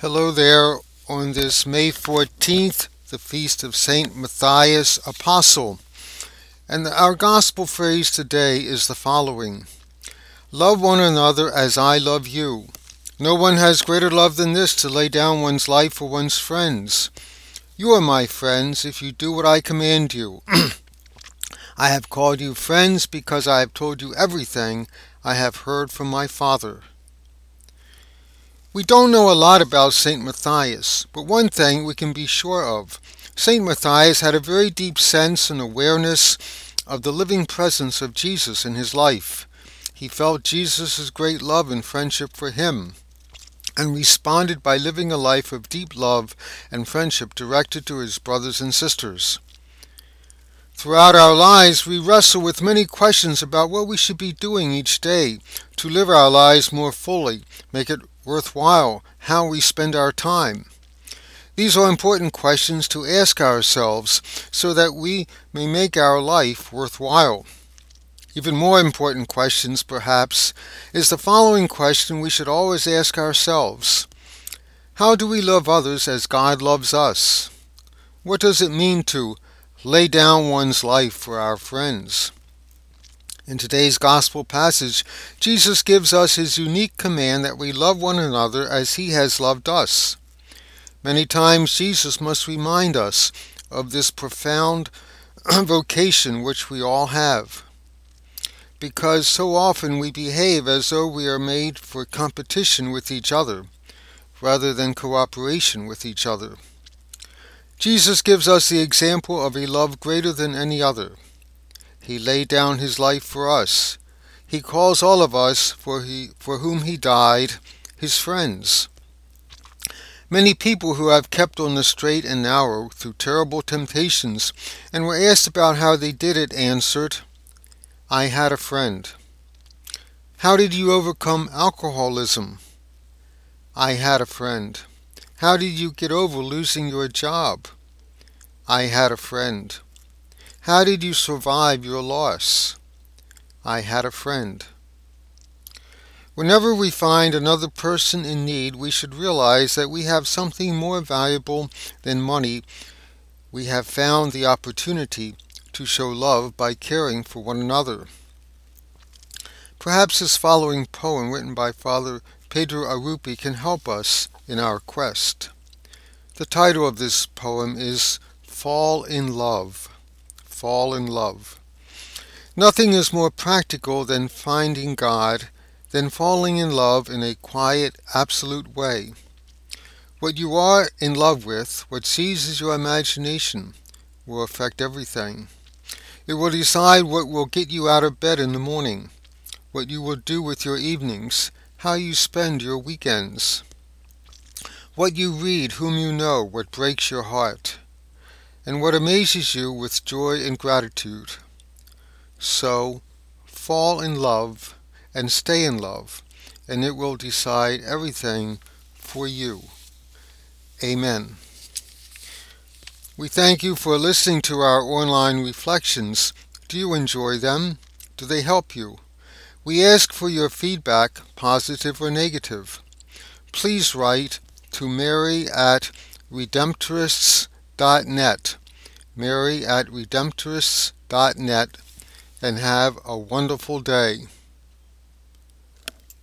Hello there on this May 14th, the feast of St. Matthias Apostle. And our gospel phrase today is the following Love one another as I love you. No one has greater love than this to lay down one's life for one's friends. You are my friends if you do what I command you. I have called you friends because I have told you everything I have heard from my Father. We don't know a lot about St. Matthias, but one thing we can be sure of. St. Matthias had a very deep sense and awareness of the living presence of Jesus in his life. He felt Jesus' great love and friendship for him and responded by living a life of deep love and friendship directed to his brothers and sisters. Throughout our lives, we wrestle with many questions about what we should be doing each day to live our lives more fully, make it worthwhile how we spend our time? These are important questions to ask ourselves so that we may make our life worthwhile. Even more important questions, perhaps, is the following question we should always ask ourselves How do we love others as God loves us? What does it mean to lay down one's life for our friends? In today's Gospel passage, Jesus gives us his unique command that we love one another as he has loved us. Many times Jesus must remind us of this profound vocation which we all have. Because so often we behave as though we are made for competition with each other, rather than cooperation with each other. Jesus gives us the example of a love greater than any other. He laid down his life for us. He calls all of us, for, he, for whom he died, his friends. Many people who have kept on the straight and narrow through terrible temptations and were asked about how they did it answered, I had a friend. How did you overcome alcoholism? I had a friend. How did you get over losing your job? I had a friend. How did you survive your loss? I had a friend. Whenever we find another person in need, we should realize that we have something more valuable than money. We have found the opportunity to show love by caring for one another. Perhaps this following poem, written by Father Pedro Arrupe, can help us in our quest. The title of this poem is Fall in Love fall in love. Nothing is more practical than finding God, than falling in love in a quiet, absolute way. What you are in love with, what seizes your imagination, will affect everything. It will decide what will get you out of bed in the morning, what you will do with your evenings, how you spend your weekends, what you read, whom you know, what breaks your heart and what amazes you with joy and gratitude. So, fall in love and stay in love, and it will decide everything for you. Amen. We thank you for listening to our online reflections. Do you enjoy them? Do they help you? We ask for your feedback, positive or negative. Please write to Mary at Redemptorists mary at redemptorists.net, and have a wonderful day.